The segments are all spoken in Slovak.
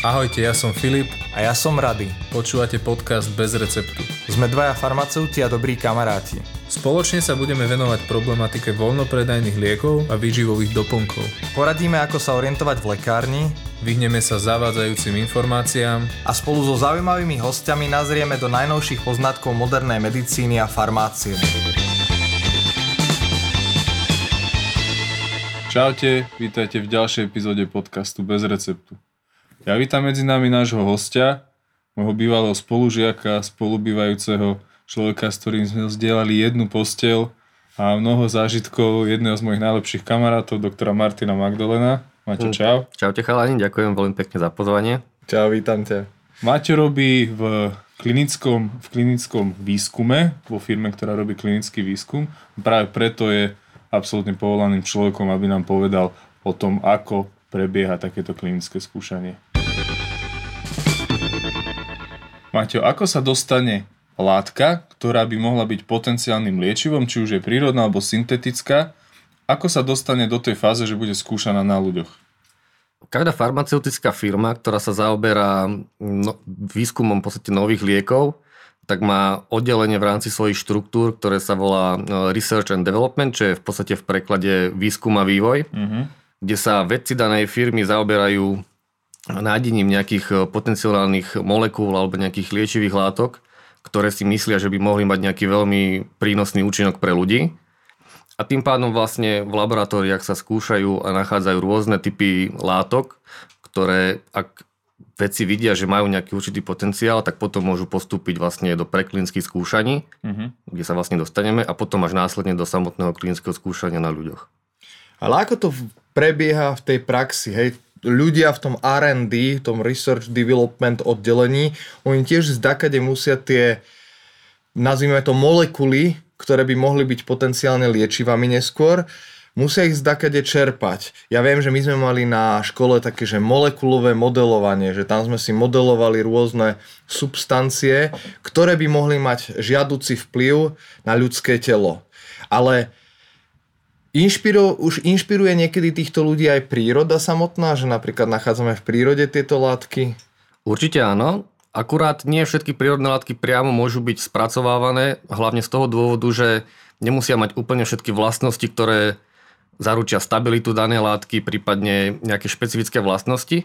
Ahojte, ja som Filip. A ja som Rady. Počúvate podcast Bez receptu. Sme dvaja farmaceuti a dobrí kamaráti. Spoločne sa budeme venovať problematike voľnopredajných liekov a výživových doplnkov. Poradíme, ako sa orientovať v lekárni Vyhneme sa zavádzajúcim informáciám a spolu so zaujímavými hostiami nazrieme do najnovších poznatkov modernej medicíny a farmácie. Čaute, vítajte v ďalšej epizóde podcastu Bez receptu. Ja vítam medzi nami nášho hostia, môjho bývalého spolužiaka, spolubývajúceho človeka, s ktorým sme zdieľali jednu postel a mnoho zážitkov jedného z mojich najlepších kamarátov, doktora Martina Magdalena. Maťo, hm. čau. Čaute chalani, ďakujem veľmi pekne za pozvanie. Čau, vítam ťa. Maťo robí v klinickom, v klinickom výskume, vo firme, ktorá robí klinický výskum. Práve preto je absolútne povolaným človekom, aby nám povedal o tom, ako prebieha takéto klinické skúšanie. Maťo, ako sa dostane látka, ktorá by mohla byť potenciálnym liečivom, či už je prírodná alebo syntetická, ako sa dostane do tej fáze, že bude skúšaná na ľuďoch? Každá farmaceutická firma, ktorá sa zaoberá no, výskumom v podstate nových liekov, tak má oddelenie v rámci svojich štruktúr, ktoré sa volá no, Research and Development, čo je v podstate v preklade výskum a vývoj, mm-hmm. kde sa vedci danej firmy zaoberajú nájdením nejakých e, potenciálnych molekúl alebo nejakých liečivých látok, ktoré si myslia, že by mohli mať nejaký veľmi prínosný účinok pre ľudí a tým pádom vlastne v laboratóriách sa skúšajú a nachádzajú rôzne typy látok, ktoré ak vedci vidia, že majú nejaký určitý potenciál, tak potom môžu postúpiť vlastne do preklinických skúšaní, uh-huh. kde sa vlastne dostaneme a potom až následne do samotného klinického skúšania na ľuďoch. Ale ako to prebieha v tej praxi? Hej? Ľudia v tom R&D, tom Research Development oddelení, oni tiež zdakade musia tie, nazvime to molekuly, ktoré by mohli byť potenciálne liečivami neskôr, musia ich zdakade čerpať. Ja viem, že my sme mali na škole také, že molekulové modelovanie, že tam sme si modelovali rôzne substancie, ktoré by mohli mať žiaduci vplyv na ľudské telo. Ale inšpiro, už inšpiruje niekedy týchto ľudí aj príroda samotná, že napríklad nachádzame v prírode tieto látky? Určite áno. Akurát nie všetky prírodné látky priamo môžu byť spracovávané, hlavne z toho dôvodu, že nemusia mať úplne všetky vlastnosti, ktoré zaručia stabilitu danej látky, prípadne nejaké špecifické vlastnosti.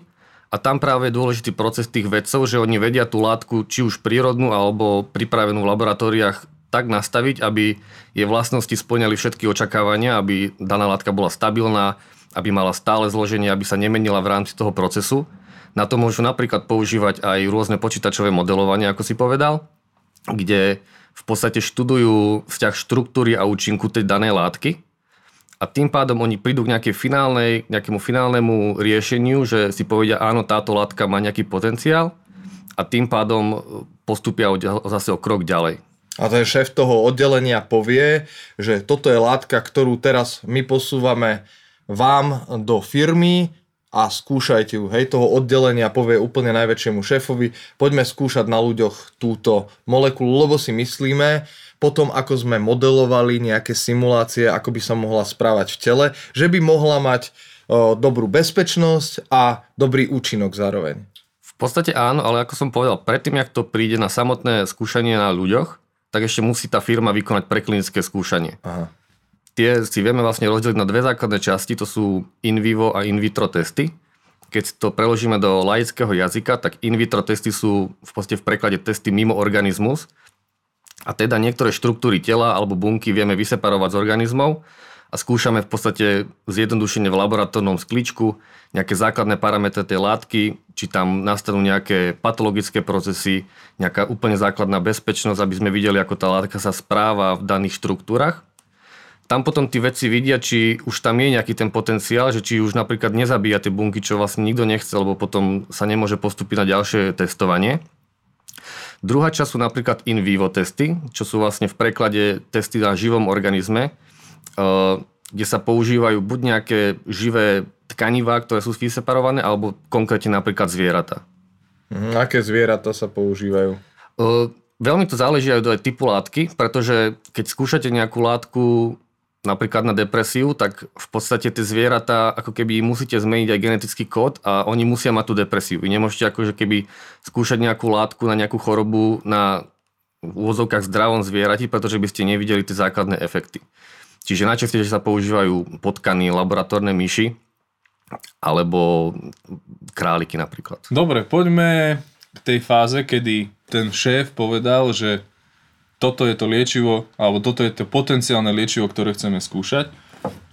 A tam práve je dôležitý proces tých vedcov, že oni vedia tú látku, či už prírodnú alebo pripravenú v laboratóriách, tak nastaviť, aby jej vlastnosti splňali všetky očakávania, aby daná látka bola stabilná, aby mala stále zloženie, aby sa nemenila v rámci toho procesu. Na to môžu napríklad používať aj rôzne počítačové modelovanie, ako si povedal, kde v podstate študujú vzťah štruktúry a účinku tej danej látky a tým pádom oni prídu k nejakej finálnej, nejakému finálnemu riešeniu, že si povedia, áno, táto látka má nejaký potenciál a tým pádom postupia zase o krok ďalej. A ten šéf toho oddelenia povie, že toto je látka, ktorú teraz my posúvame vám do firmy, a skúšajte ju. Hej, toho oddelenia povie úplne najväčšiemu šéfovi, poďme skúšať na ľuďoch túto molekulu, lebo si myslíme, potom ako sme modelovali nejaké simulácie, ako by sa mohla správať v tele, že by mohla mať o, dobrú bezpečnosť a dobrý účinok zároveň. V podstate áno, ale ako som povedal, predtým, jak to príde na samotné skúšanie na ľuďoch, tak ešte musí tá firma vykonať preklinické skúšanie. Aha. Tie si vieme vlastne rozdeliť na dve základné časti, to sú in vivo a in vitro testy. Keď to preložíme do laického jazyka, tak in vitro testy sú v podstate v preklade testy mimo organizmus. A teda niektoré štruktúry tela alebo bunky vieme vyseparovať z organizmov a skúšame v podstate zjednodušene v laboratórnom skličku nejaké základné parametre tej látky, či tam nastanú nejaké patologické procesy, nejaká úplne základná bezpečnosť, aby sme videli, ako tá látka sa správa v daných štruktúrach tam potom tí vedci vidia, či už tam je nejaký ten potenciál, že či už napríklad nezabíja tie bunky, čo vlastne nikto nechce, lebo potom sa nemôže postúpiť na ďalšie testovanie. Druhá časť sú napríklad in vivo testy, čo sú vlastne v preklade testy na živom organizme, kde sa používajú buď nejaké živé tkanivá, ktoré sú vyseparované, alebo konkrétne napríklad zvieratá. Mhm, aké zvieratá sa používajú? Veľmi to záleží aj do typu látky, pretože keď skúšate nejakú látku napríklad na depresiu, tak v podstate tie zvieratá, ako keby musíte zmeniť aj genetický kód a oni musia mať tú depresiu. Vy nemôžete akože keby skúšať nejakú látku na nejakú chorobu na úvozovkách zdravom zvierati, pretože by ste nevideli tie základné efekty. Čiže najčastejšie sa používajú potkany, laboratórne myši alebo králiky napríklad. Dobre, poďme k tej fáze, kedy ten šéf povedal, že toto je to liečivo, alebo toto je to potenciálne liečivo, ktoré chceme skúšať.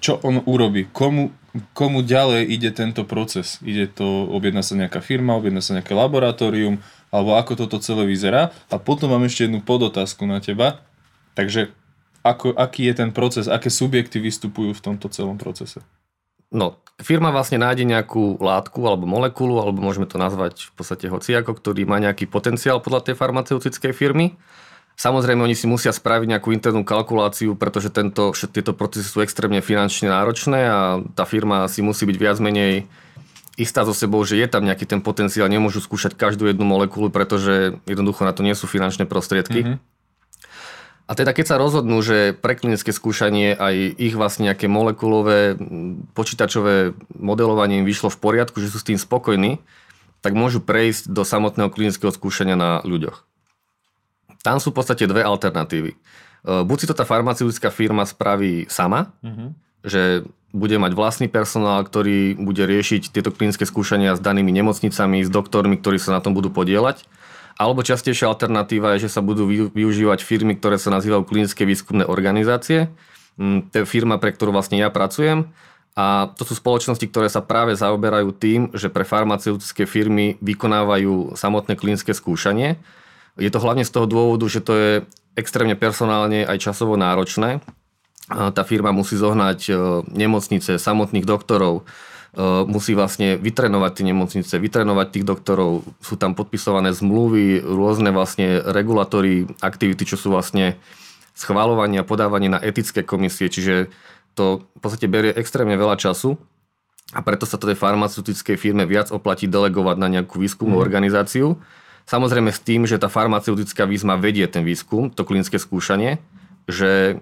Čo on urobí? Komu, komu ďalej ide tento proces? Ide to, objedná sa nejaká firma, objedná sa nejaké laboratórium, alebo ako toto celé vyzerá. A potom mám ešte jednu podotázku na teba. Takže ako, aký je ten proces, aké subjekty vystupujú v tomto celom procese? No, firma vlastne nájde nejakú látku alebo molekulu, alebo môžeme to nazvať v podstate hociako, ktorý má nejaký potenciál podľa tej farmaceutickej firmy Samozrejme, oni si musia spraviť nejakú internú kalkuláciu, pretože tento, tieto procesy sú extrémne finančne náročné a tá firma si musí byť viac menej istá so sebou, že je tam nejaký ten potenciál, nemôžu skúšať každú jednu molekulu, pretože jednoducho na to nie sú finančné prostriedky. Mm-hmm. A teda keď sa rozhodnú, že pre klinické skúšanie aj ich vlastne nejaké molekulové počítačové modelovanie im vyšlo v poriadku, že sú s tým spokojní, tak môžu prejsť do samotného klinického skúšania na ľuďoch. Tam sú v podstate dve alternatívy. E, buď si to tá farmaceutická firma spraví sama, mm-hmm. že bude mať vlastný personál, ktorý bude riešiť tieto klinické skúšania s danými nemocnicami, s doktormi, ktorí sa na tom budú podielať. Alebo častejšia alternatíva je, že sa budú využívať firmy, ktoré sa nazývajú klinické výskumné organizácie. Mm, to je firma, pre ktorú vlastne ja pracujem. A to sú spoločnosti, ktoré sa práve zaoberajú tým, že pre farmaceutické firmy vykonávajú samotné klinické skúšanie je to hlavne z toho dôvodu, že to je extrémne personálne aj časovo náročné. Tá firma musí zohnať e, nemocnice, samotných doktorov, musí vlastne vytrenovať tie nemocnice, vytrenovať tých doktorov, sú tam podpisované zmluvy, rôzne vlastne regulatory, aktivity, čo sú vlastne schváľovanie a podávanie na etické komisie, čiže to v podstate berie extrémne veľa času a preto sa to tej farmaceutickej firme viac oplatí delegovať na nejakú výskumnú mm. organizáciu. Samozrejme s tým, že tá farmaceutická výzma vedie ten výskum, to klinické skúšanie, že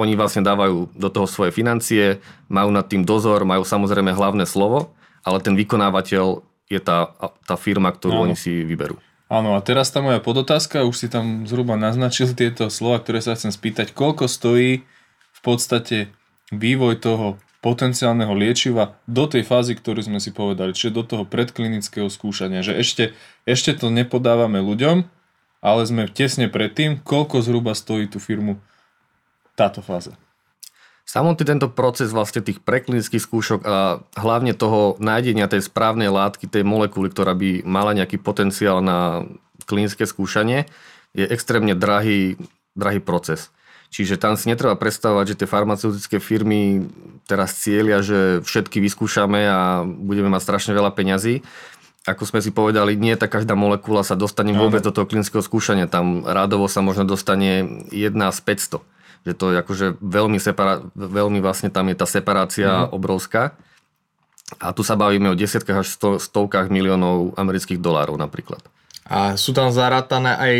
oni vlastne dávajú do toho svoje financie, majú nad tým dozor, majú samozrejme hlavné slovo, ale ten vykonávateľ je tá, tá firma, ktorú no. oni si vyberú. Áno, a teraz tá moja podotázka, už si tam zhruba naznačil tieto slova, ktoré sa chcem spýtať. Koľko stojí v podstate vývoj toho potenciálneho liečiva do tej fázy, ktorú sme si povedali, čiže do toho predklinického skúšania, že ešte, ešte to nepodávame ľuďom, ale sme tesne pred tým, koľko zhruba stojí tú firmu táto fáza. Samotný tento proces vlastne tých preklinických skúšok a hlavne toho nájdenia tej správnej látky, tej molekuly, ktorá by mala nejaký potenciál na klinické skúšanie, je extrémne drahý, drahý proces. Čiže tam si netreba predstavovať, že tie farmaceutické firmy teraz cieľia, že všetky vyskúšame a budeme mať strašne veľa peňazí. Ako sme si povedali, nie tá každá molekula sa dostane vôbec do toho klinického skúšania. Tam rádovo sa možno dostane jedna z 500. Že to je akože veľmi, separa- veľmi vlastne tam je tá separácia mm-hmm. obrovská. A tu sa bavíme o desiatkách až sto, stovkách miliónov amerických dolárov napríklad. A sú tam zarátané aj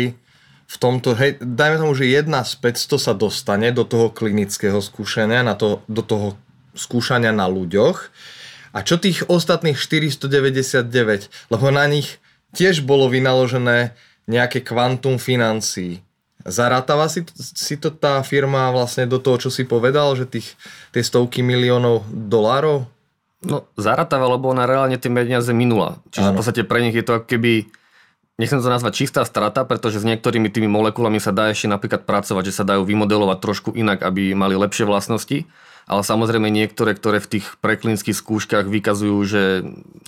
v tomto, hej, dajme tomu, že jedna z 500 sa dostane do toho klinického skúšania, na to, do toho skúšania na ľuďoch. A čo tých ostatných 499? Lebo na nich tiež bolo vynaložené nejaké kvantum financií. Zarátava si, si to tá firma vlastne do toho, čo si povedal, že tých, tie stovky miliónov dolárov? No, zarátava, lebo ona reálne tie peniaze minula. Čiže ano. v podstate pre nich je to keby nechcem to nazvať čistá strata, pretože s niektorými tými molekulami sa dá ešte napríklad pracovať, že sa dajú vymodelovať trošku inak, aby mali lepšie vlastnosti. Ale samozrejme niektoré, ktoré v tých preklinických skúškach vykazujú, že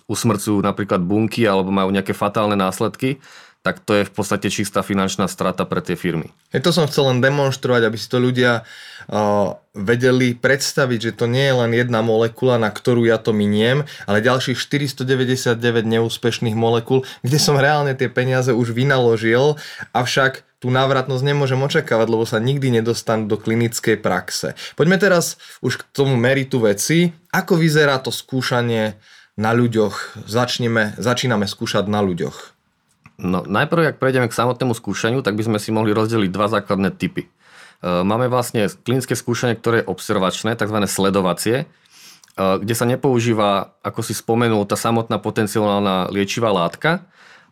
usmrcujú napríklad bunky alebo majú nejaké fatálne následky, tak to je v podstate čistá finančná strata pre tie firmy. Hej, to som chcel len demonstrovať, aby si to ľudia uh, vedeli predstaviť, že to nie je len jedna molekula, na ktorú ja to miniem, ale ďalších 499 neúspešných molekúl, kde som reálne tie peniaze už vynaložil, avšak tú návratnosť nemôžem očakávať, lebo sa nikdy nedostanú do klinickej praxe. Poďme teraz už k tomu meritu veci. Ako vyzerá to skúšanie na ľuďoch? Začneme, začíname skúšať na ľuďoch. No najprv, ak prejdeme k samotnému skúšaniu, tak by sme si mohli rozdeliť dva základné typy. máme vlastne klinické skúšanie, ktoré je observačné, tzv. sledovacie, kde sa nepoužíva, ako si spomenul, tá samotná potenciálna liečivá látka,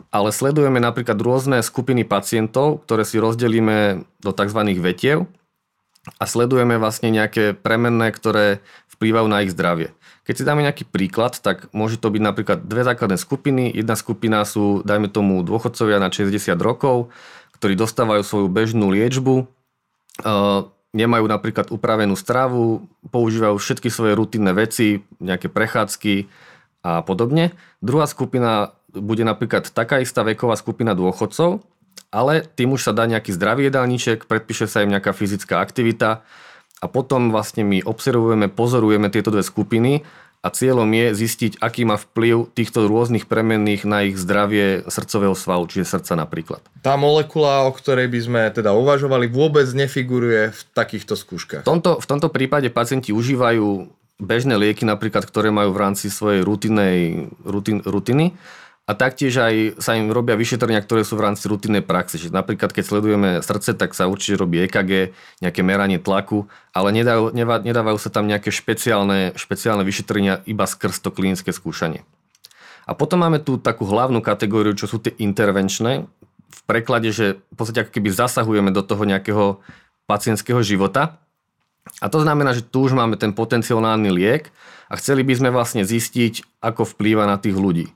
ale sledujeme napríklad rôzne skupiny pacientov, ktoré si rozdelíme do tzv. vetiev a sledujeme vlastne nejaké premenné, ktoré vplývajú na ich zdravie. Keď si dáme nejaký príklad, tak môže to byť napríklad dve základné skupiny. Jedna skupina sú, dajme tomu, dôchodcovia na 60 rokov, ktorí dostávajú svoju bežnú liečbu, nemajú napríklad upravenú stravu, používajú všetky svoje rutinné veci, nejaké prechádzky a podobne. Druhá skupina bude napríklad taká istá veková skupina dôchodcov, ale tým už sa dá nejaký zdravý jedálniček, predpíše sa im nejaká fyzická aktivita a potom vlastne my observujeme, pozorujeme tieto dve skupiny a cieľom je zistiť, aký má vplyv týchto rôznych premenných na ich zdravie srdcového svalu, čiže srdca napríklad. Tá molekula, o ktorej by sme teda uvažovali, vôbec nefiguruje v takýchto skúškach. V tomto, v tomto prípade pacienti užívajú bežné lieky, napríklad, ktoré majú v rámci svojej rutinej, rutin, rutiny a taktiež aj sa im robia vyšetrenia, ktoré sú v rámci rutinnej praxe. Čiže napríklad, keď sledujeme srdce, tak sa určite robí EKG, nejaké meranie tlaku, ale nedajú, nedávajú sa tam nejaké špeciálne, špeciálne vyšetrenia iba skrz to klinické skúšanie. A potom máme tu takú hlavnú kategóriu, čo sú tie intervenčné. V preklade, že v podstate ako keby zasahujeme do toho nejakého pacientského života. A to znamená, že tu už máme ten potenciálny liek a chceli by sme vlastne zistiť, ako vplýva na tých ľudí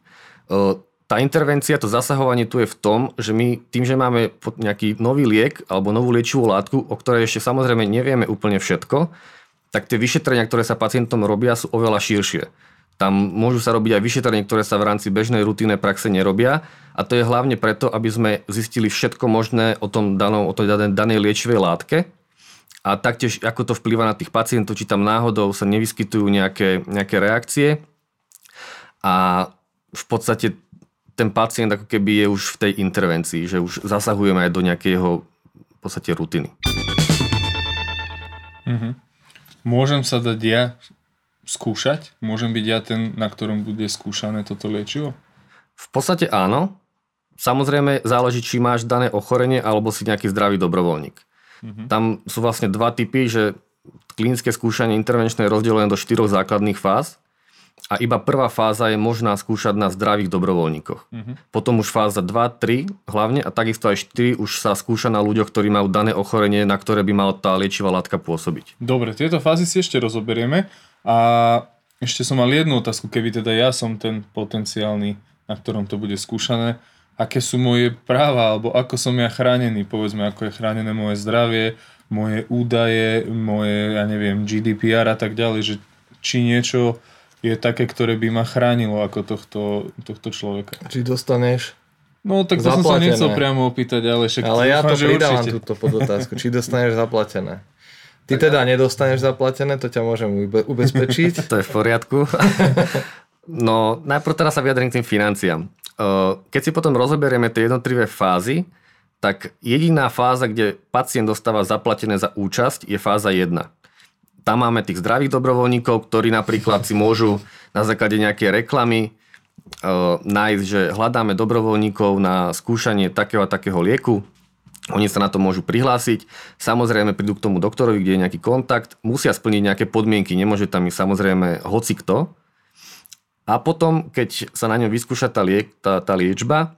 tá intervencia, to zasahovanie tu je v tom, že my tým, že máme nejaký nový liek alebo novú liečivú látku, o ktorej ešte samozrejme nevieme úplne všetko, tak tie vyšetrenia, ktoré sa pacientom robia, sú oveľa širšie. Tam môžu sa robiť aj vyšetrenia, ktoré sa v rámci bežnej rutinnej praxe nerobia a to je hlavne preto, aby sme zistili všetko možné o tom danou, o tej danej liečivej látke a taktiež ako to vplýva na tých pacientov, či tam náhodou sa nevyskytujú nejaké, nejaké reakcie. A v podstate ten pacient ako keby je už v tej intervencii, že už zasahujeme aj do nejakého v podstate rutiny. Mm-hmm. Môžem sa dať ja skúšať? Môžem byť ja ten, na ktorom bude skúšané toto liečivo? V podstate áno. Samozrejme záleží, či máš dané ochorenie alebo si nejaký zdravý dobrovoľník. Mm-hmm. Tam sú vlastne dva typy, že klinické skúšanie intervenčné je rozdelené do štyroch základných fáz a iba prvá fáza je možná skúšať na zdravých dobrovoľníkoch. Uh-huh. Potom už fáza 2, 3 hlavne a takisto aj 4 už sa skúša na ľuďoch, ktorí majú dané ochorenie, na ktoré by mala tá liečivá látka pôsobiť. Dobre, tieto fázy si ešte rozoberieme a ešte som mal jednu otázku, keby teda ja som ten potenciálny, na ktorom to bude skúšané, aké sú moje práva, alebo ako som ja chránený, povedzme, ako je chránené moje zdravie, moje údaje, moje, ja neviem, GDPR a tak ďalej, že či niečo je také, ktoré by ma chránilo ako tohto, tohto človeka. Či dostaneš No tak to zaplatené. som sa nechcel priamo opýtať, ale však Ale ja to pridávam určite. túto podotázku. Či dostaneš zaplatené. Ty teda nedostaneš zaplatené, to ťa môžem ubezpečiť. to je v poriadku. No, najprv teraz sa vyjadrím k tým financiám. Keď si potom rozoberieme tie jednotlivé fázy, tak jediná fáza, kde pacient dostáva zaplatené za účasť, je fáza 1 tam máme tých zdravých dobrovoľníkov, ktorí napríklad si môžu na základe nejakej reklamy uh, nájsť, že hľadáme dobrovoľníkov na skúšanie takého a takého lieku. Oni sa na to môžu prihlásiť. Samozrejme prídu k tomu doktorovi, kde je nejaký kontakt. Musia splniť nejaké podmienky. Nemôže tam ísť samozrejme hoci kto. A potom, keď sa na ňom vyskúša tá, liek, tá, tá liečba,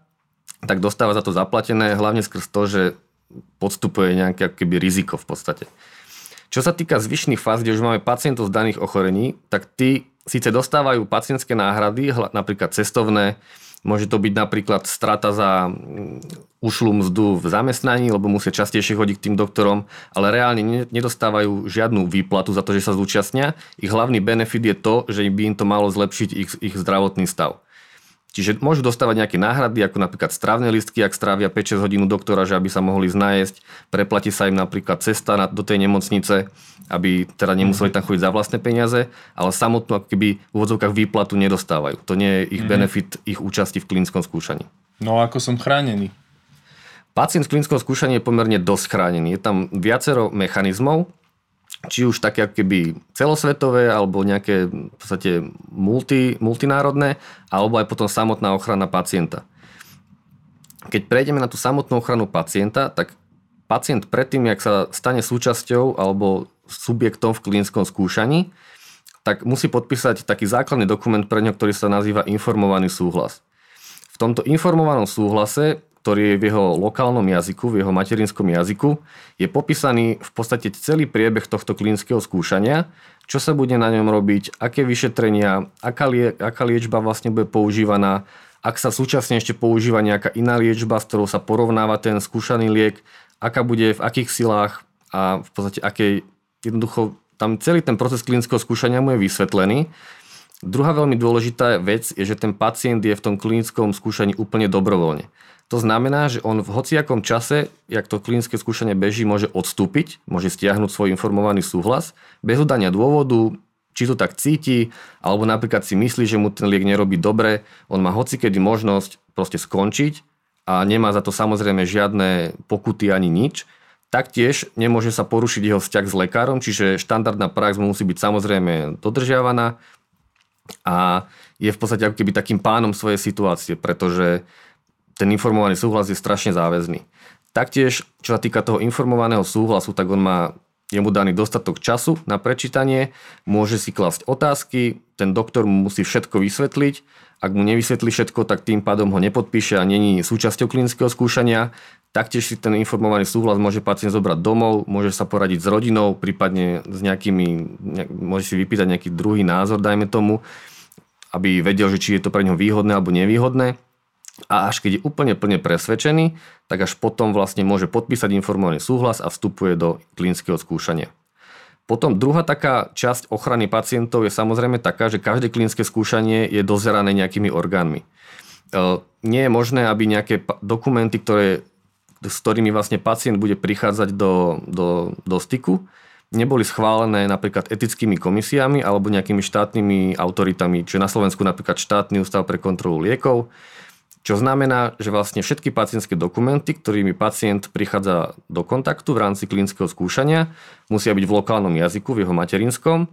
tak dostáva za to zaplatené, hlavne skrz to, že podstupuje nejaké keby riziko v podstate. Čo sa týka zvyšných fáz, kde už máme pacientov z daných ochorení, tak tí síce dostávajú pacientské náhrady, napríklad cestovné, môže to byť napríklad strata za mm, ušlú mzdu v zamestnaní, lebo musia častejšie chodiť k tým doktorom, ale reálne nedostávajú žiadnu výplatu za to, že sa zúčastnia. Ich hlavný benefit je to, že by im to malo zlepšiť ich, ich zdravotný stav. Čiže môžu dostávať nejaké náhrady, ako napríklad strávne listky, ak strávia 5-6 hodinu doktora, že aby sa mohli znajesť, preplatí sa im napríklad cesta na, do tej nemocnice, aby teda nemuseli tam chodiť za vlastné peniaze, ale samotnú ako keby v úvodzovkách výplatu nedostávajú. To nie je ich mm. benefit ich účasti v klinickom skúšaní. No ako som chránený? Pacient v klinickom skúšaní je pomerne dosť chránený. Je tam viacero mechanizmov, či už také ako keby celosvetové, alebo nejaké v podstate multi, multinárodné, alebo aj potom samotná ochrana pacienta. Keď prejdeme na tú samotnú ochranu pacienta, tak pacient predtým, jak sa stane súčasťou alebo subjektom v klinickom skúšaní, tak musí podpísať taký základný dokument pre ňo, ktorý sa nazýva informovaný súhlas. V tomto informovanom súhlase, ktorý je v jeho lokálnom jazyku, v jeho materinskom jazyku, je popísaný v podstate celý priebeh tohto klinického skúšania, čo sa bude na ňom robiť, aké vyšetrenia, aká, lie, aká liečba vlastne bude používaná, ak sa súčasne ešte používa nejaká iná liečba, s ktorou sa porovnáva ten skúšaný liek, aká bude v akých silách a v podstate aké jednoducho tam celý ten proces klinického skúšania mu je vysvetlený. Druhá veľmi dôležitá vec je, že ten pacient je v tom klinickom skúšaní úplne dobrovoľne. To znamená, že on v hociakom čase, jak to klinické skúšanie beží, môže odstúpiť, môže stiahnuť svoj informovaný súhlas bez udania dôvodu, či to tak cíti, alebo napríklad si myslí, že mu ten liek nerobí dobre, on má hocikedy možnosť proste skončiť a nemá za to samozrejme žiadne pokuty ani nič. Taktiež nemôže sa porušiť jeho vzťah s lekárom, čiže štandardná prax musí byť samozrejme dodržiavaná a je v podstate ako keby takým pánom svojej situácie, pretože ten informovaný súhlas je strašne záväzný. Taktiež, čo sa týka toho informovaného súhlasu, tak on má je mu daný dostatok času na prečítanie, môže si klasť otázky, ten doktor mu musí všetko vysvetliť, ak mu nevysvetlí všetko, tak tým pádom ho nepodpíše a není súčasťou klinického skúšania. Taktiež si ten informovaný súhlas môže pacient zobrať domov, môže sa poradiť s rodinou, prípadne s nejakými, môže si vypýtať nejaký druhý názor, dajme tomu, aby vedel, že či je to pre neho výhodné alebo nevýhodné. A až keď je úplne plne presvedčený, tak až potom vlastne môže podpísať informovaný súhlas a vstupuje do klinického skúšania. Potom druhá taká časť ochrany pacientov je samozrejme taká, že každé klinické skúšanie je dozerané nejakými orgánmi. E, nie je možné, aby nejaké dokumenty, ktoré s ktorými vlastne pacient bude prichádzať do, do, do styku, neboli schválené napríklad etickými komisiami alebo nejakými štátnymi autoritami, čiže na Slovensku napríklad štátny ústav pre kontrolu liekov, čo znamená, že vlastne všetky pacientské dokumenty, ktorými pacient prichádza do kontaktu v rámci klinického skúšania, musia byť v lokálnom jazyku, v jeho materinskom.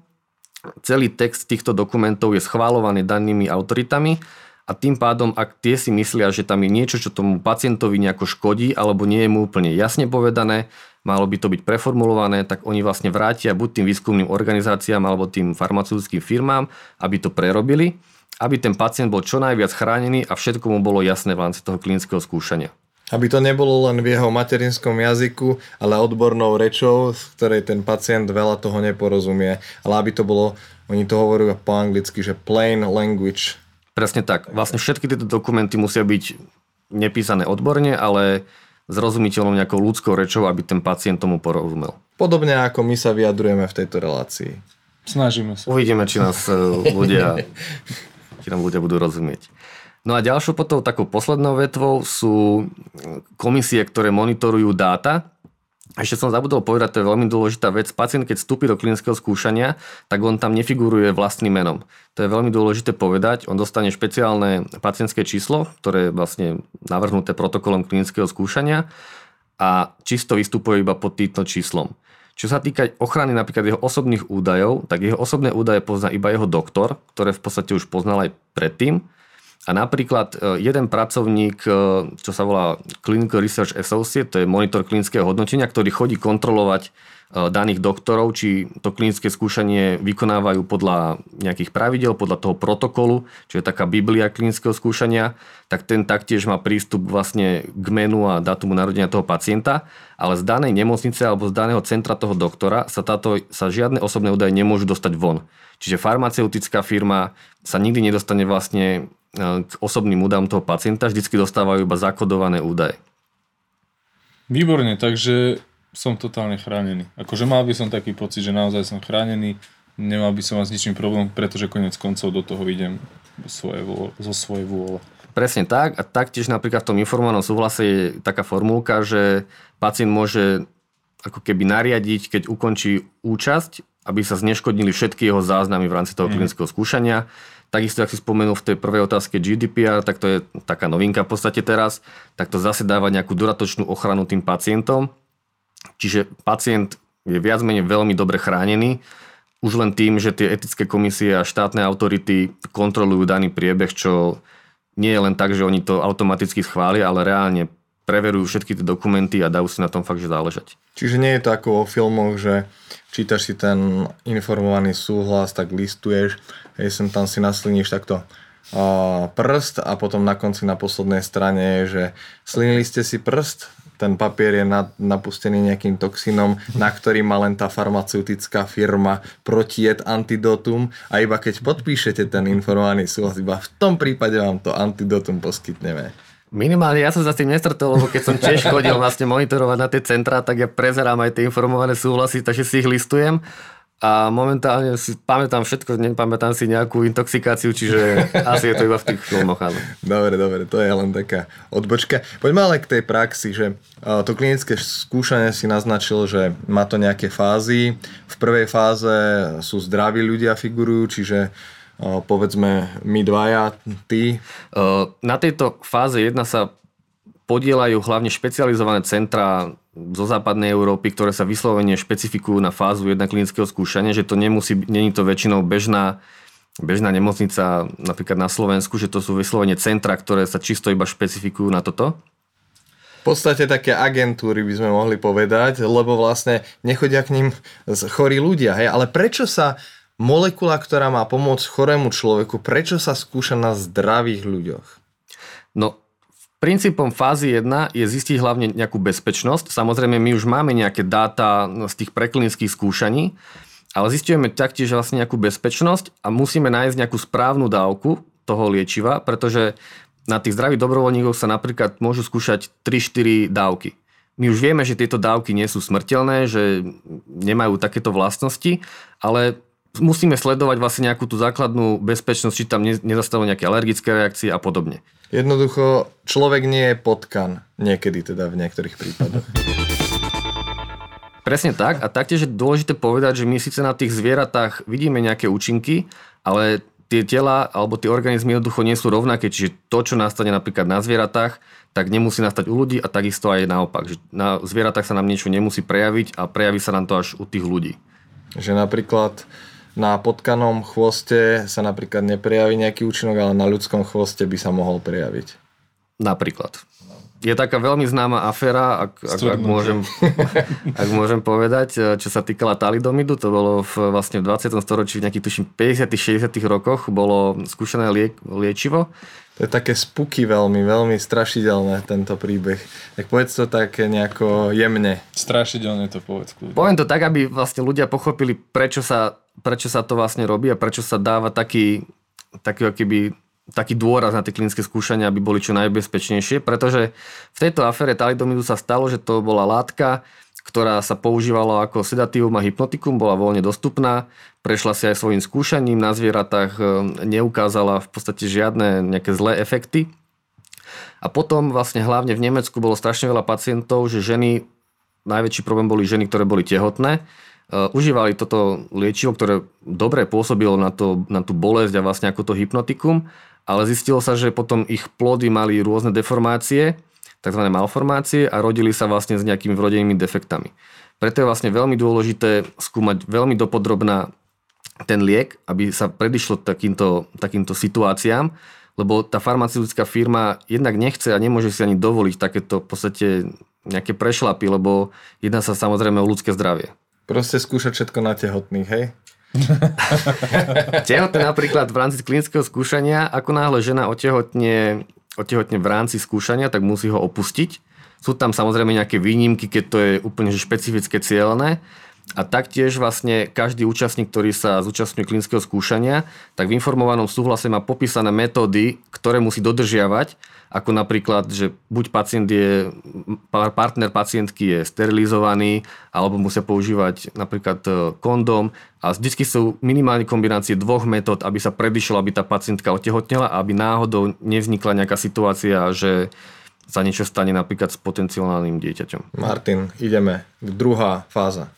Celý text týchto dokumentov je schválovaný danými autoritami a tým pádom, ak tie si myslia, že tam je niečo, čo tomu pacientovi nejako škodí alebo nie je mu úplne jasne povedané, malo by to byť preformulované, tak oni vlastne vrátia buď tým výskumným organizáciám alebo tým farmaceutickým firmám, aby to prerobili, aby ten pacient bol čo najviac chránený a všetko mu bolo jasné v rámci toho klinického skúšania. Aby to nebolo len v jeho materinskom jazyku, ale odbornou rečou, z ktorej ten pacient veľa toho neporozumie. Ale aby to bolo, oni to hovorí po anglicky, že plain language, Presne tak. Vlastne všetky tieto dokumenty musia byť nepísané odborne, ale zrozumiteľnou nejakou ľudskou rečou, aby ten pacient tomu porozumel. Podobne ako my sa vyjadrujeme v tejto relácii. Snažíme sa. Uvidíme, či nás e, ľudia, nám ľudia budú rozumieť. No a ďalšou potom takou poslednou vetvou sú komisie, ktoré monitorujú dáta ešte som zabudol povedať, to je veľmi dôležitá vec. Pacient, keď vstúpi do klinického skúšania, tak on tam nefiguruje vlastným menom. To je veľmi dôležité povedať. On dostane špeciálne pacientské číslo, ktoré je vlastne navrhnuté protokolom klinického skúšania a čisto vystupuje iba pod týmto číslom. Čo sa týka ochrany napríklad jeho osobných údajov, tak jeho osobné údaje pozná iba jeho doktor, ktoré v podstate už poznal aj predtým. A napríklad e, jeden pracovník, e, čo sa volá Clinical Research Associate, to je monitor klinického hodnotenia, ktorý chodí kontrolovať e, daných doktorov, či to klinické skúšanie vykonávajú podľa nejakých pravidel, podľa toho protokolu, čo je taká biblia klinického skúšania, tak ten taktiež má prístup vlastne k menu a datumu narodenia toho pacienta, ale z danej nemocnice alebo z daného centra toho doktora sa, táto, sa žiadne osobné údaje nemôžu dostať von. Čiže farmaceutická firma sa nikdy nedostane vlastne k osobným údajom toho pacienta, vždycky dostávajú iba zakodované údaje. Výborne, takže som totálne chránený. Akože mal by som taký pocit, že naozaj som chránený, nemal by som vás s ničím problém, pretože konec koncov do toho idem svoje zo svojej vôle. Presne tak a taktiež napríklad v tom informovanom súhlase je taká formulka, že pacient môže ako keby nariadiť, keď ukončí účasť, aby sa zneškodnili všetky jeho záznamy v rámci toho mm. klinického skúšania. Takisto, ak si spomenul v tej prvej otázke GDPR, tak to je taká novinka v podstate teraz, tak to zase dáva nejakú dodatočnú ochranu tým pacientom. Čiže pacient je viac menej veľmi dobre chránený, už len tým, že tie etické komisie a štátne autority kontrolujú daný priebeh, čo nie je len tak, že oni to automaticky schvália, ale reálne preverujú všetky tie dokumenty a dajú si na tom fakt, že záležať. Čiže nie je to ako vo filmoch, že čítaš si ten informovaný súhlas, tak listuješ, hej, sem tam si nasliníš takto uh, prst a potom na konci na poslednej strane je, že slinili ste si prst, ten papier je napustený nejakým toxinom, na ktorý má len tá farmaceutická firma protiet antidotum a iba keď podpíšete ten informovaný súhlas, iba v tom prípade vám to antidotum poskytneme. Minimálne ja som sa s tým nestretol, lebo keď som tiež chodil vlastne monitorovať na tie centrá, tak ja prezerám aj tie informované súhlasy, takže si ich listujem a momentálne si pamätám všetko, nepamätám si nejakú intoxikáciu, čiže asi je to iba v tých filmoch. Áno. Dobre, dobre, to je len taká odbočka. Poďme ale k tej praxi, že to klinické skúšanie si naznačil, že má to nejaké fázy. V prvej fáze sú zdraví ľudia figurujú, čiže povedzme my dvaja, ty. Na tejto fáze jedna sa podielajú hlavne špecializované centra zo západnej Európy, ktoré sa vyslovene špecifikujú na fázu 1 klinického skúšania, že to nemusí, není to väčšinou bežná, bežná nemocnica napríklad na Slovensku, že to sú vyslovene centra, ktoré sa čisto iba špecifikujú na toto? V podstate také agentúry by sme mohli povedať, lebo vlastne nechodia k ním chorí ľudia. Hej? Ale prečo sa molekula, ktorá má pomôcť chorému človeku, prečo sa skúša na zdravých ľuďoch? No, Princípom fázy 1 je zistiť hlavne nejakú bezpečnosť. Samozrejme, my už máme nejaké dáta z tých preklinických skúšaní, ale zistujeme taktiež vlastne nejakú bezpečnosť a musíme nájsť nejakú správnu dávku toho liečiva, pretože na tých zdravých dobrovoľníkoch sa napríklad môžu skúšať 3-4 dávky. My už vieme, že tieto dávky nie sú smrteľné, že nemajú takéto vlastnosti, ale musíme sledovať vlastne nejakú tú základnú bezpečnosť, či tam nezastavujú nejaké alergické reakcie a podobne. Jednoducho, človek nie je potkan. Niekedy teda v niektorých prípadoch. Presne tak. A taktiež je dôležité povedať, že my síce na tých zvieratách vidíme nejaké účinky, ale tie tela alebo tie organizmy jednoducho nie sú rovnaké. Čiže to, čo nastane napríklad na zvieratách, tak nemusí nastať u ľudí a takisto aj naopak. Že na zvieratách sa nám niečo nemusí prejaviť a prejaví sa nám to až u tých ľudí. Že napríklad na potkanom chvoste sa napríklad neprejaví nejaký účinok, ale na ľudskom chvoste by sa mohol prejaviť. Napríklad. Je taká veľmi známa aféra, ak, ak, ak, môžem, ak môžem povedať, čo sa týkala talidomidu, to bolo v, vlastne v 20. storočí, v nejakých tuším 50 60 rokoch, bolo skúšané liek, liečivo. To je také spuky veľmi, veľmi strašidelné tento príbeh. Tak povedz to tak nejako jemne. Strašidelne to povedz. Kľudne. Poviem to tak, aby vlastne ľudia pochopili, prečo sa prečo sa to vlastne robí a prečo sa dáva taký, taký, keby, taký dôraz na tie klinické skúšania, aby boli čo najbezpečnejšie, pretože v tejto afére talidomidu sa stalo, že to bola látka, ktorá sa používala ako sedatívum a hypnotikum, bola voľne dostupná, prešla si aj svojim skúšaním, na zvieratách e, neukázala v podstate žiadne nejaké zlé efekty. A potom vlastne hlavne v Nemecku bolo strašne veľa pacientov, že ženy, najväčší problém boli ženy, ktoré boli tehotné, užívali toto liečivo, ktoré dobre pôsobilo na, to, na tú bolesť a vlastne ako to hypnotikum, ale zistilo sa, že potom ich plody mali rôzne deformácie, tzv. malformácie a rodili sa vlastne s nejakými vrodenými defektami. Preto je vlastne veľmi dôležité skúmať veľmi dopodrobná ten liek, aby sa predišlo takýmto, takýmto situáciám, lebo tá farmaceutická firma jednak nechce a nemôže si ani dovoliť takéto v podstate nejaké prešlapy, lebo jedná sa samozrejme o ľudské zdravie. Proste skúšať všetko na tehotných, hej? Tehotné napríklad v rámci klinického skúšania, ako náhle žena otehotne, otehotne v rámci skúšania, tak musí ho opustiť. Sú tam samozrejme nejaké výnimky, keď to je úplne že špecifické cieľné. A taktiež vlastne každý účastník, ktorý sa zúčastňuje klinického skúšania, tak v informovanom súhlase má popísané metódy, ktoré musí dodržiavať, ako napríklad, že buď pacient je, partner pacientky je sterilizovaný, alebo musia používať napríklad e, kondóm a vždy sú minimálne kombinácie dvoch metód, aby sa predišlo, aby tá pacientka otehotnela a aby náhodou nevznikla nejaká situácia, že sa niečo stane napríklad s potenciálnym dieťaťom. Martin, ideme. Druhá fáza.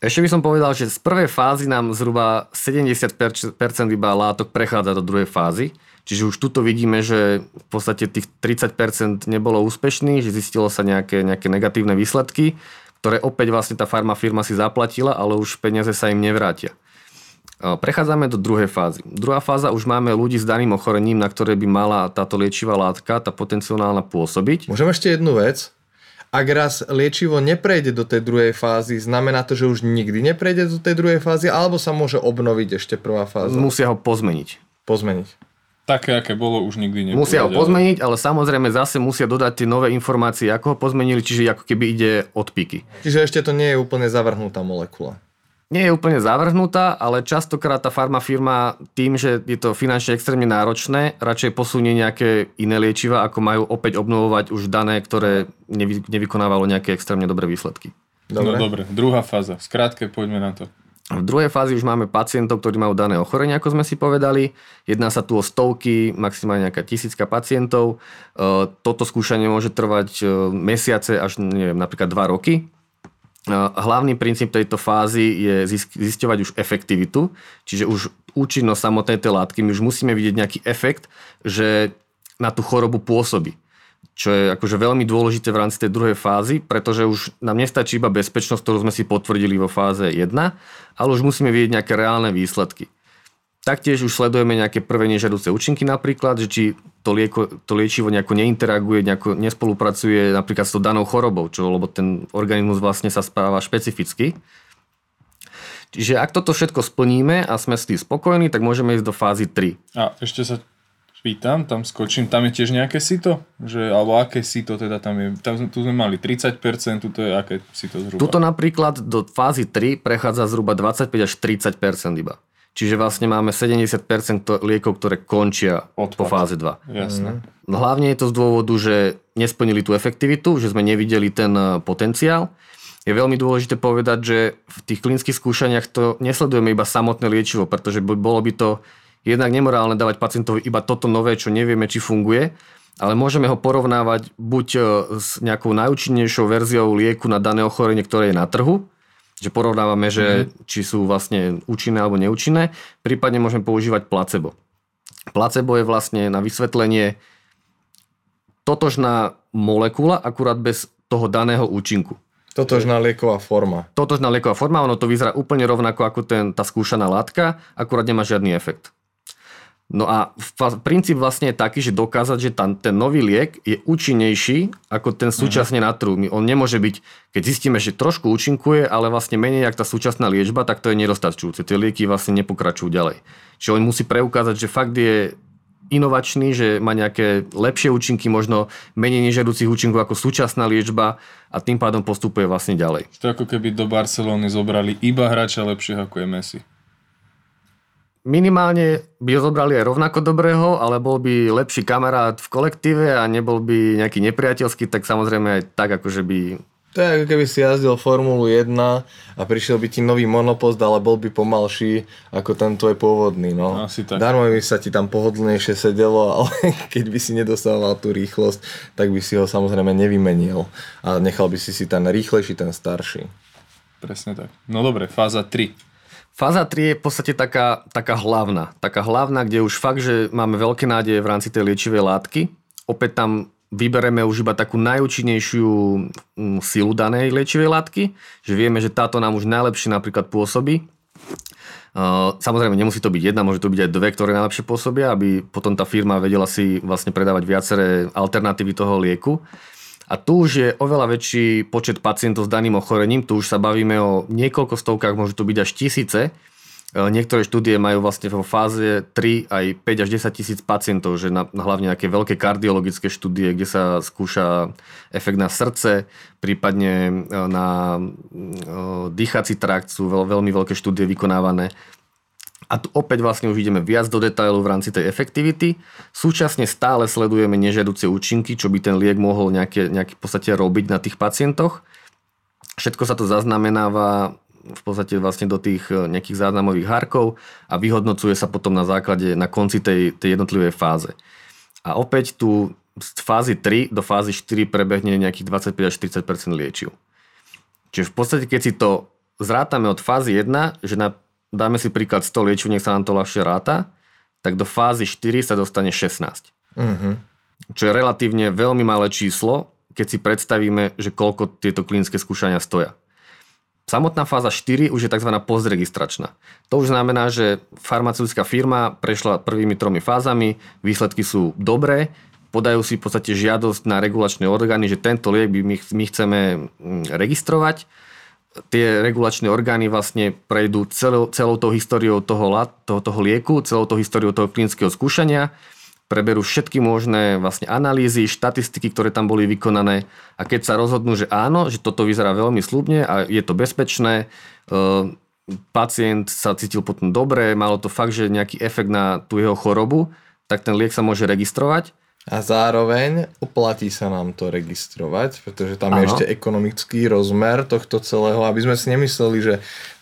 Ešte by som povedal, že z prvej fázy nám zhruba 70% iba látok prechádza do druhej fázy. Čiže už tuto vidíme, že v podstate tých 30% nebolo úspešných, že zistilo sa nejaké, nejaké negatívne výsledky, ktoré opäť vlastne tá farma firma si zaplatila, ale už peniaze sa im nevrátia. Prechádzame do druhej fázy. Druhá fáza už máme ľudí s daným ochorením, na ktoré by mala táto liečivá látka, tá potenciálna pôsobiť. Môžem ešte jednu vec? Ak raz liečivo neprejde do tej druhej fázy, znamená to, že už nikdy neprejde do tej druhej fázy, alebo sa môže obnoviť ešte prvá fáza? Musia ho pozmeniť. Pozmeniť. Také, aké bolo, už nikdy neprejde. Musia ho pozmeniť, ale samozrejme zase musia dodať tie nové informácie, ako ho pozmenili, čiže ako keby ide od píky. Čiže ešte to nie je úplne zavrhnutá molekula nie je úplne zavrhnutá, ale častokrát tá farmafirma tým, že je to finančne extrémne náročné, radšej posunie nejaké iné liečiva, ako majú opäť obnovovať už dané, ktoré nevy, nevykonávalo nejaké extrémne dobré výsledky. Dobre. No dobre, druhá fáza. Skrátke poďme na to. V druhej fázi už máme pacientov, ktorí majú dané ochorenie, ako sme si povedali. Jedná sa tu o stovky, maximálne nejaká tisícka pacientov. E, toto skúšanie môže trvať e, mesiace až neviem, napríklad dva roky Hlavný princíp tejto fázy je zisťovať už efektivitu, čiže už účinnosť samotnej tej látky. My už musíme vidieť nejaký efekt, že na tú chorobu pôsobí. Čo je akože veľmi dôležité v rámci tej druhej fázy, pretože už nám nestačí iba bezpečnosť, ktorú sme si potvrdili vo fáze 1, ale už musíme vidieť nejaké reálne výsledky. Taktiež už sledujeme nejaké prvé nežadúce účinky napríklad, že či to, lieko, to liečivo nejako neinteraguje, nejako nespolupracuje napríklad s tou danou chorobou, čo, lebo ten organizmus vlastne sa správa špecificky. Čiže ak toto všetko splníme a sme s tým spokojní, tak môžeme ísť do fázy 3. A ešte sa pýtam, tam skočím, tam je tiež nejaké sito? Že, alebo aké sito teda tam je? Tam, tu sme mali 30%, tu je aké sito zhruba? Tuto napríklad do fázy 3 prechádza zhruba 25 až 30% iba. Čiže vlastne máme 70% liekov, ktoré končia Odpad. po fáze 2. Jasné. No hlavne je to z dôvodu, že nesplnili tú efektivitu, že sme nevideli ten e, potenciál. Je veľmi dôležité povedať, že v tých klinických skúšaniach to nesledujeme iba samotné liečivo, pretože bolo by to jednak nemorálne dávať pacientovi iba toto nové, čo nevieme, či funguje, ale môžeme ho porovnávať buď e, s nejakou najúčinnejšou verziou lieku na dané ochorenie, ktoré je na trhu, že porovnávame, že mm-hmm. či sú vlastne účinné alebo neúčinné. Prípadne môžeme používať placebo. Placebo je vlastne na vysvetlenie totožná molekula, akurát bez toho daného účinku. Totožná lieková forma. Totožná lieková forma, ono to vyzerá úplne rovnako ako ten, tá skúšaná látka, akurát nemá žiadny efekt. No a princíp vlastne je taký, že dokázať, že tam, ten nový liek je účinnejší ako ten súčasne na trhu. On nemôže byť, keď zistíme, že trošku účinkuje, ale vlastne menej ako tá súčasná liečba, tak to je nedostačujúce. Tie lieky vlastne nepokračujú ďalej. Čiže on musí preukázať, že fakt je inovačný, že má nejaké lepšie účinky, možno menej nežiaducich účinkov ako súčasná liečba a tým pádom postupuje vlastne ďalej. To ako keby do Barcelony zobrali iba hráča lepšieho ako je Messi minimálne by ho zobrali aj rovnako dobrého, ale bol by lepší kamarát v kolektíve a nebol by nejaký nepriateľský, tak samozrejme aj tak akože by... To je ako keby si jazdil Formulu 1 a prišiel by ti nový monopost, ale bol by pomalší ako ten tvoj pôvodný. No. Asi tak. Darmo by sa ti tam pohodlnejšie sedelo, ale keď by si nedostával tú rýchlosť, tak by si ho samozrejme nevymenil a nechal by si si ten rýchlejší, ten starší. Presne tak. No dobre, fáza 3. Fáza 3 je v podstate taká, taká hlavná. Taká hlavná, kde už fakt, že máme veľké nádeje v rámci tej liečivej látky. Opäť tam vybereme už iba takú najúčinnejšiu mm, silu danej liečivej látky, že vieme, že táto nám už najlepšie napríklad pôsobí. Samozrejme, nemusí to byť jedna, môže to byť aj dve, ktoré najlepšie pôsobia, aby potom tá firma vedela si vlastne predávať viaceré alternatívy toho lieku. A tu už je oveľa väčší počet pacientov s daným ochorením, tu už sa bavíme o niekoľko stovkách, môžu to byť až tisíce. E, niektoré štúdie majú vlastne vo fáze 3 aj 5 až 10 tisíc pacientov, že na, hlavne nejaké veľké kardiologické štúdie, kde sa skúša efekt na srdce, prípadne e, na e, dýchací trakt sú veľ, veľmi veľké štúdie vykonávané. A tu opäť vlastne už ideme viac do detailu v rámci tej efektivity. Súčasne stále sledujeme nežiaduce účinky, čo by ten liek mohol nejaké, nejaké v podstate robiť na tých pacientoch. Všetko sa to zaznamenáva v podstate vlastne do tých eh, nejakých záznamových hárkov a vyhodnocuje sa potom na základe, na konci tej, tej jednotlivej fáze. A opäť tu z fázy 3 do fázy 4 prebehne nejakých 25 až 40 liečiv. Čiže v podstate, keď si to zrátame od fázy 1, že na dáme si príklad 100 liečiv, nech sa nám to ľahšie ráta, tak do fázy 4 sa dostane 16. Uh-huh. Čo je relatívne veľmi malé číslo, keď si predstavíme, že koľko tieto klinické skúšania stoja. Samotná fáza 4 už je tzv. postregistračná. To už znamená, že farmaceutická firma prešla prvými tromi fázami, výsledky sú dobré, podajú si v podstate žiadosť na regulačné orgány, že tento liek by my, my chceme mm, registrovať. Tie regulačné orgány vlastne prejdú celou, celou tou históriou toho, toho, toho lieku, celou tou históriou toho klinického skúšania, preberú všetky možné vlastne analýzy, štatistiky, ktoré tam boli vykonané a keď sa rozhodnú, že áno, že toto vyzerá veľmi slubne a je to bezpečné, pacient sa cítil potom dobre, malo to fakt, že nejaký efekt na tú jeho chorobu, tak ten liek sa môže registrovať. A zároveň oplatí sa nám to registrovať, pretože tam ano. je ešte ekonomický rozmer tohto celého, aby sme si nemysleli, že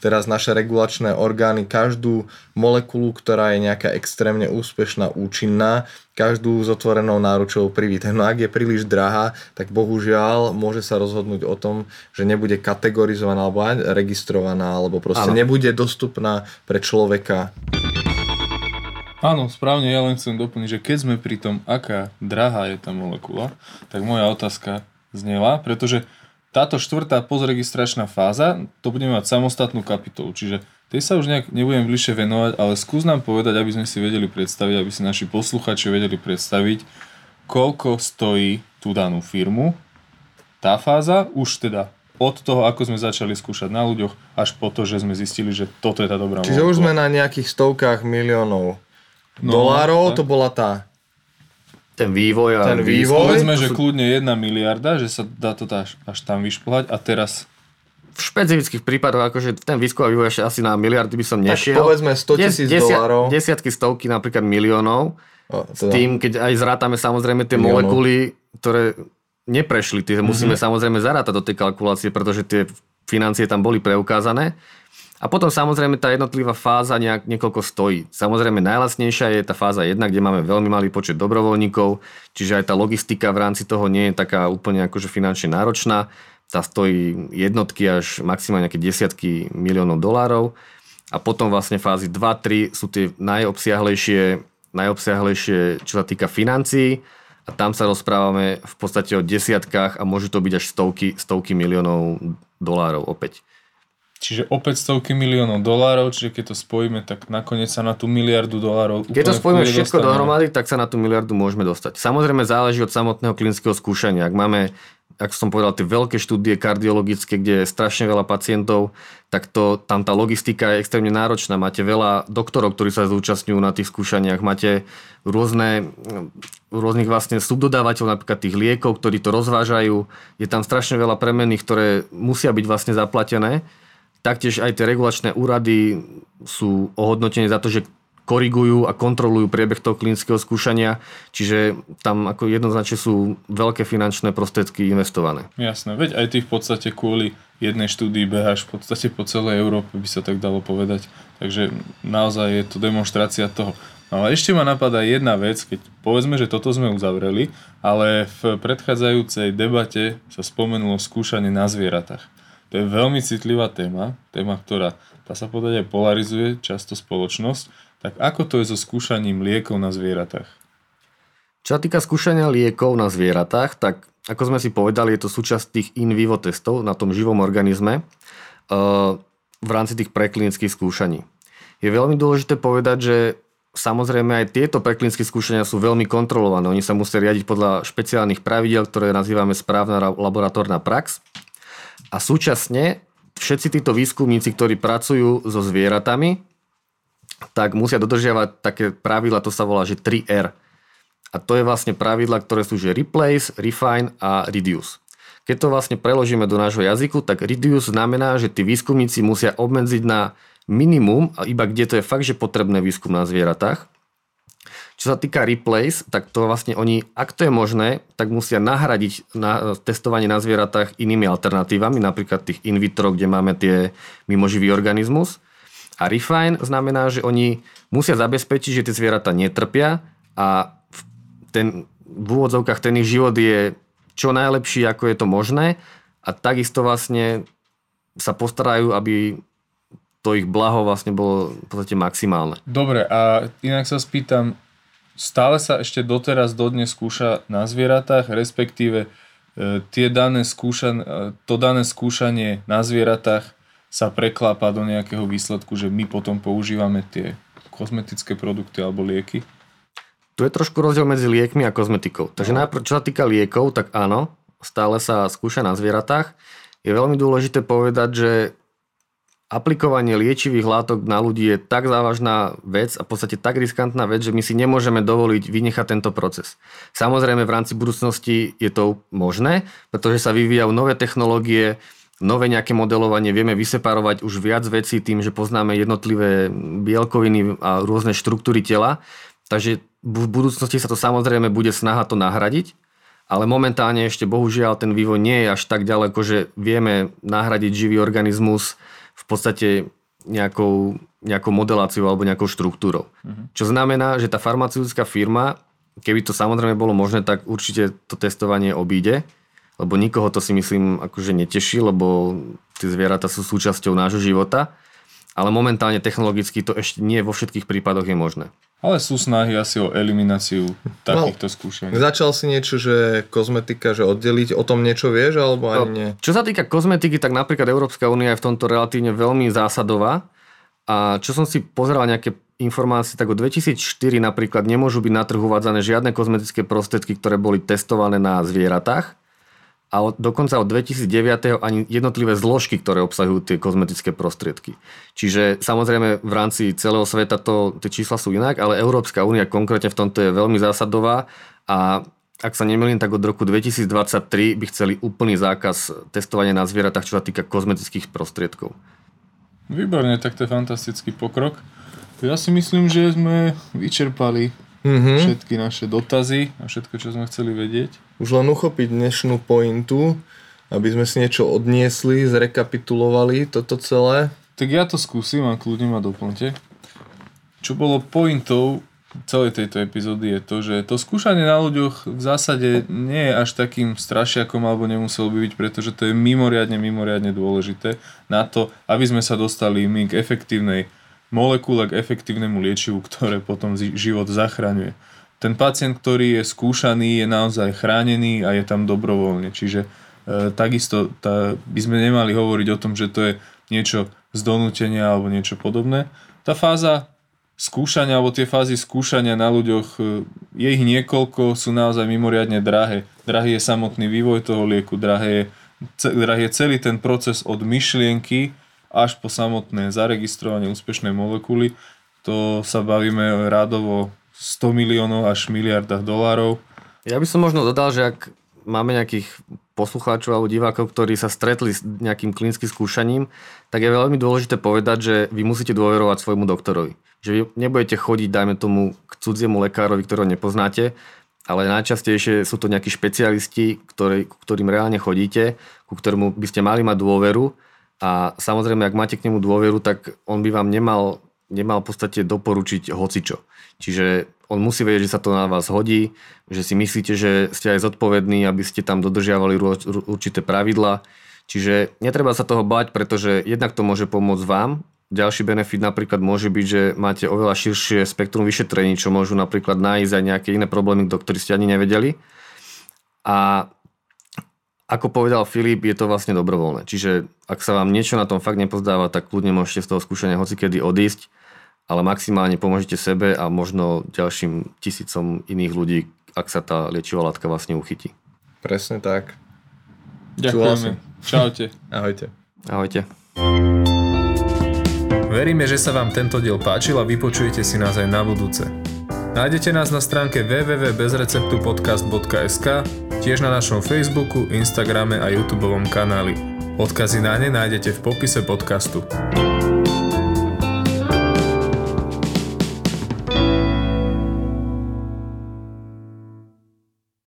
teraz naše regulačné orgány každú molekulu, ktorá je nejaká extrémne úspešná, účinná, každú s otvorenou náručou privítajú. No ak je príliš drahá, tak bohužiaľ môže sa rozhodnúť o tom, že nebude kategorizovaná alebo registrovaná, alebo proste ano. nebude dostupná pre človeka. Áno, správne, ja len chcem doplniť, že keď sme pri tom, aká drahá je tá molekula, tak moja otázka znela, pretože táto štvrtá postregistračná fáza, to budeme mať samostatnú kapitolu, čiže tej sa už nejak nebudem bližšie venovať, ale skús nám povedať, aby sme si vedeli predstaviť, aby si naši posluchači vedeli predstaviť, koľko stojí tú danú firmu, tá fáza, už teda od toho, ako sme začali skúšať na ľuďoch, až po to, že sme zistili, že toto je tá dobrá Čiže molekula. už sme na nejakých stovkách miliónov no, dolárov, to bola tá ten vývoj a ten vývoj. Povedzme, že kľudne jedna miliarda, že sa dá to až, až tam vyšplhať a teraz v špecifických prípadoch, akože ten výskum a vývoj asi na miliardy by som nešiel. Tak povedzme 100 tisíc dolárov. Desiatky, stovky, napríklad miliónov. O, teda. S tým, keď aj zrátame samozrejme tie miliónov. molekuly, ktoré neprešli, tie mm-hmm. musíme samozrejme zarátať do tej kalkulácie, pretože tie financie tam boli preukázané. A potom samozrejme tá jednotlivá fáza nejak, niekoľko stojí. Samozrejme najlasnejšia je tá fáza 1, kde máme veľmi malý počet dobrovoľníkov, čiže aj tá logistika v rámci toho nie je taká úplne akože finančne náročná. Tá stojí jednotky až maximálne nejaké desiatky miliónov dolárov. A potom vlastne fázy 2-3 sú tie najobsiahlejšie, najobsiahlejšie, čo sa týka financií. A tam sa rozprávame v podstate o desiatkách a môžu to byť až stovky, stovky miliónov dolárov opäť. Čiže opäť stovky miliónov dolárov, čiže keď to spojíme, tak nakoniec sa na tú miliardu dolárov... Keď to spojíme všetko dostaneme. dohromady, tak sa na tú miliardu môžeme dostať. Samozrejme záleží od samotného klinického skúšania. Ak máme, ako som povedal, tie veľké štúdie kardiologické, kde je strašne veľa pacientov, tak to, tam tá logistika je extrémne náročná. Máte veľa doktorov, ktorí sa zúčastňujú na tých skúšaniach. Máte rôzne, rôznych vlastne subdodávateľov, napríklad tých liekov, ktorí to rozvážajú. Je tam strašne veľa premenných, ktoré musia byť vlastne zaplatené. Taktiež aj tie regulačné úrady sú ohodnotené za to, že korigujú a kontrolujú priebeh toho klinického skúšania, čiže tam ako jednoznačne sú veľké finančné prostriedky investované. Jasné, veď aj ty v podstate kvôli jednej štúdii beháš v podstate po celej Európe, by sa tak dalo povedať. Takže naozaj je to demonstrácia toho. No ale ešte ma napadá jedna vec, keď povedzme, že toto sme uzavreli, ale v predchádzajúcej debate sa spomenulo skúšanie na zvieratách. To je veľmi citlivá téma, téma, ktorá, dá sa povedať, aj polarizuje často spoločnosť. Tak ako to je so skúšaním liekov na zvieratách? Čo sa týka skúšania liekov na zvieratách, tak ako sme si povedali, je to súčasť tých in vivo testov na tom živom organizme uh, v rámci tých preklinických skúšaní. Je veľmi dôležité povedať, že samozrejme aj tieto preklinické skúšania sú veľmi kontrolované. Oni sa musia riadiť podľa špeciálnych pravidel, ktoré nazývame správna laboratórna prax. A súčasne všetci títo výskumníci, ktorí pracujú so zvieratami, tak musia dodržiavať také pravidla, to sa volá, že 3R. A to je vlastne pravidla, ktoré sú že replace, refine a reduce. Keď to vlastne preložíme do nášho jazyku, tak reduce znamená, že tí výskumníci musia obmedziť na minimum, iba kde to je fakt, že potrebné výskum na zvieratách. Čo sa týka replace, tak to vlastne oni, ak to je možné, tak musia nahradiť na testovanie na zvieratách inými alternatívami, napríklad tých in vitro, kde máme tie mimoživý organizmus. A refine znamená, že oni musia zabezpečiť, že tie zvieratá netrpia a ten, v úvodzovkách ten ich život je čo najlepší, ako je to možné a takisto vlastne sa postarajú, aby to ich blaho vlastne bolo v podstate maximálne. Dobre, a inak sa spýtam, stále sa ešte doteraz dodnes skúša na zvieratách, respektíve e, tie dané skúšan, e, to dané skúšanie na zvieratách sa preklápa do nejakého výsledku, že my potom používame tie kozmetické produkty alebo lieky? Tu je trošku rozdiel medzi liekmi a kozmetikou. Takže no. najprv, čo sa týka liekov, tak áno, stále sa skúša na zvieratách. Je veľmi dôležité povedať, že aplikovanie liečivých látok na ľudí je tak závažná vec a v podstate tak riskantná vec, že my si nemôžeme dovoliť vynechať tento proces. Samozrejme v rámci budúcnosti je to možné, pretože sa vyvíjajú nové technológie, nové nejaké modelovanie, vieme vyseparovať už viac vecí tým, že poznáme jednotlivé bielkoviny a rôzne štruktúry tela. Takže v budúcnosti sa to samozrejme bude snaha to nahradiť, ale momentálne ešte bohužiaľ ten vývoj nie je až tak ďaleko, že vieme nahradiť živý organizmus v podstate nejakou, nejakou modeláciou alebo nejakou štruktúrou. Uh-huh. Čo znamená, že tá farmaceutická firma, keby to samozrejme bolo možné, tak určite to testovanie obíde, lebo nikoho to si myslím akože neteší, lebo tie zvieratá sú súčasťou nášho života, ale momentálne technologicky to ešte nie vo všetkých prípadoch je možné. Ale sú snahy asi o elimináciu takýchto no, skúšení. Začal si niečo, že kozmetika, že oddeliť, o tom niečo vieš, alebo ani nie? Čo sa týka kozmetiky, tak napríklad Európska únia je v tomto relatívne veľmi zásadová. A čo som si pozeral nejaké informácie, tak od 2004 napríklad nemôžu byť na trhu uvádzané žiadne kozmetické prostriedky, ktoré boli testované na zvieratách a od, dokonca od 2009. ani jednotlivé zložky, ktoré obsahujú tie kozmetické prostriedky. Čiže samozrejme v rámci celého sveta to, tie čísla sú inak, ale Európska únia konkrétne v tomto je veľmi zásadová a ak sa nemýlim, tak od roku 2023 by chceli úplný zákaz testovania na zvieratách, čo sa týka kozmetických prostriedkov. Výborne, tak to je fantastický pokrok. Ja si myslím, že sme vyčerpali mm-hmm. všetky naše dotazy a všetko, čo sme chceli vedieť. Už len uchopiť dnešnú pointu, aby sme si niečo odniesli, zrekapitulovali toto celé. Tak ja to skúsim a kľudne ma doplňte. Čo bolo pointou celej tejto epizódy je to, že to skúšanie na ľuďoch v zásade nie je až takým strašiakom alebo nemuselo by byť, pretože to je mimoriadne, mimoriadne dôležité na to, aby sme sa dostali my k efektívnej molekule k efektívnemu liečivu, ktoré potom život zachraňuje. Ten pacient, ktorý je skúšaný, je naozaj chránený a je tam dobrovoľne. Čiže e, takisto tá, by sme nemali hovoriť o tom, že to je niečo z donútenia alebo niečo podobné. Tá fáza skúšania alebo tie fázy skúšania na ľuďoch, e, je ich niekoľko, sú naozaj mimoriadne drahé. Drahý je samotný vývoj toho lieku, drahé je, drahý je celý ten proces od myšlienky až po samotné zaregistrovanie úspešnej molekuly. To sa bavíme rádovo 100 miliónov až miliardách dolárov. Ja by som možno dodal, že ak máme nejakých poslucháčov alebo divákov, ktorí sa stretli s nejakým klinickým skúšaním, tak je veľmi dôležité povedať, že vy musíte dôverovať svojmu doktorovi. Že vy nebudete chodiť, dajme tomu, k cudziemu lekárovi, ktorého nepoznáte, ale najčastejšie sú to nejakí špecialisti, ktorý, ktorým reálne chodíte, ku ktorému by ste mali mať dôveru a samozrejme, ak máte k nemu dôveru, tak on by vám nemal, nemal v podstate doporučiť hocičo. Čiže on musí vedieť, že sa to na vás hodí, že si myslíte, že ste aj zodpovední, aby ste tam dodržiavali určité pravidla. Čiže netreba sa toho bať, pretože jednak to môže pomôcť vám. Ďalší benefit napríklad môže byť, že máte oveľa širšie spektrum vyšetrení, čo môžu napríklad nájsť aj nejaké iné problémy, do ktorých ste ani nevedeli. A ako povedal Filip, je to vlastne dobrovoľné. Čiže ak sa vám niečo na tom fakt nepozdáva, tak kľudne môžete z toho skúšania hocikedy odísť, ale maximálne pomôžete sebe a možno ďalším tisícom iných ľudí, ak sa tá liečivá látka vlastne uchytí. Presne tak. Ďakujeme. Čaute. Ahojte. Ahojte. Veríme, že sa vám tento diel páčil a vypočujete si nás aj na budúce. Nájdete nás na stránke www.bezreceptupodcast.sk, tiež na našom Facebooku, Instagrame a YouTube kanáli. Odkazy na ne nájdete v popise podcastu.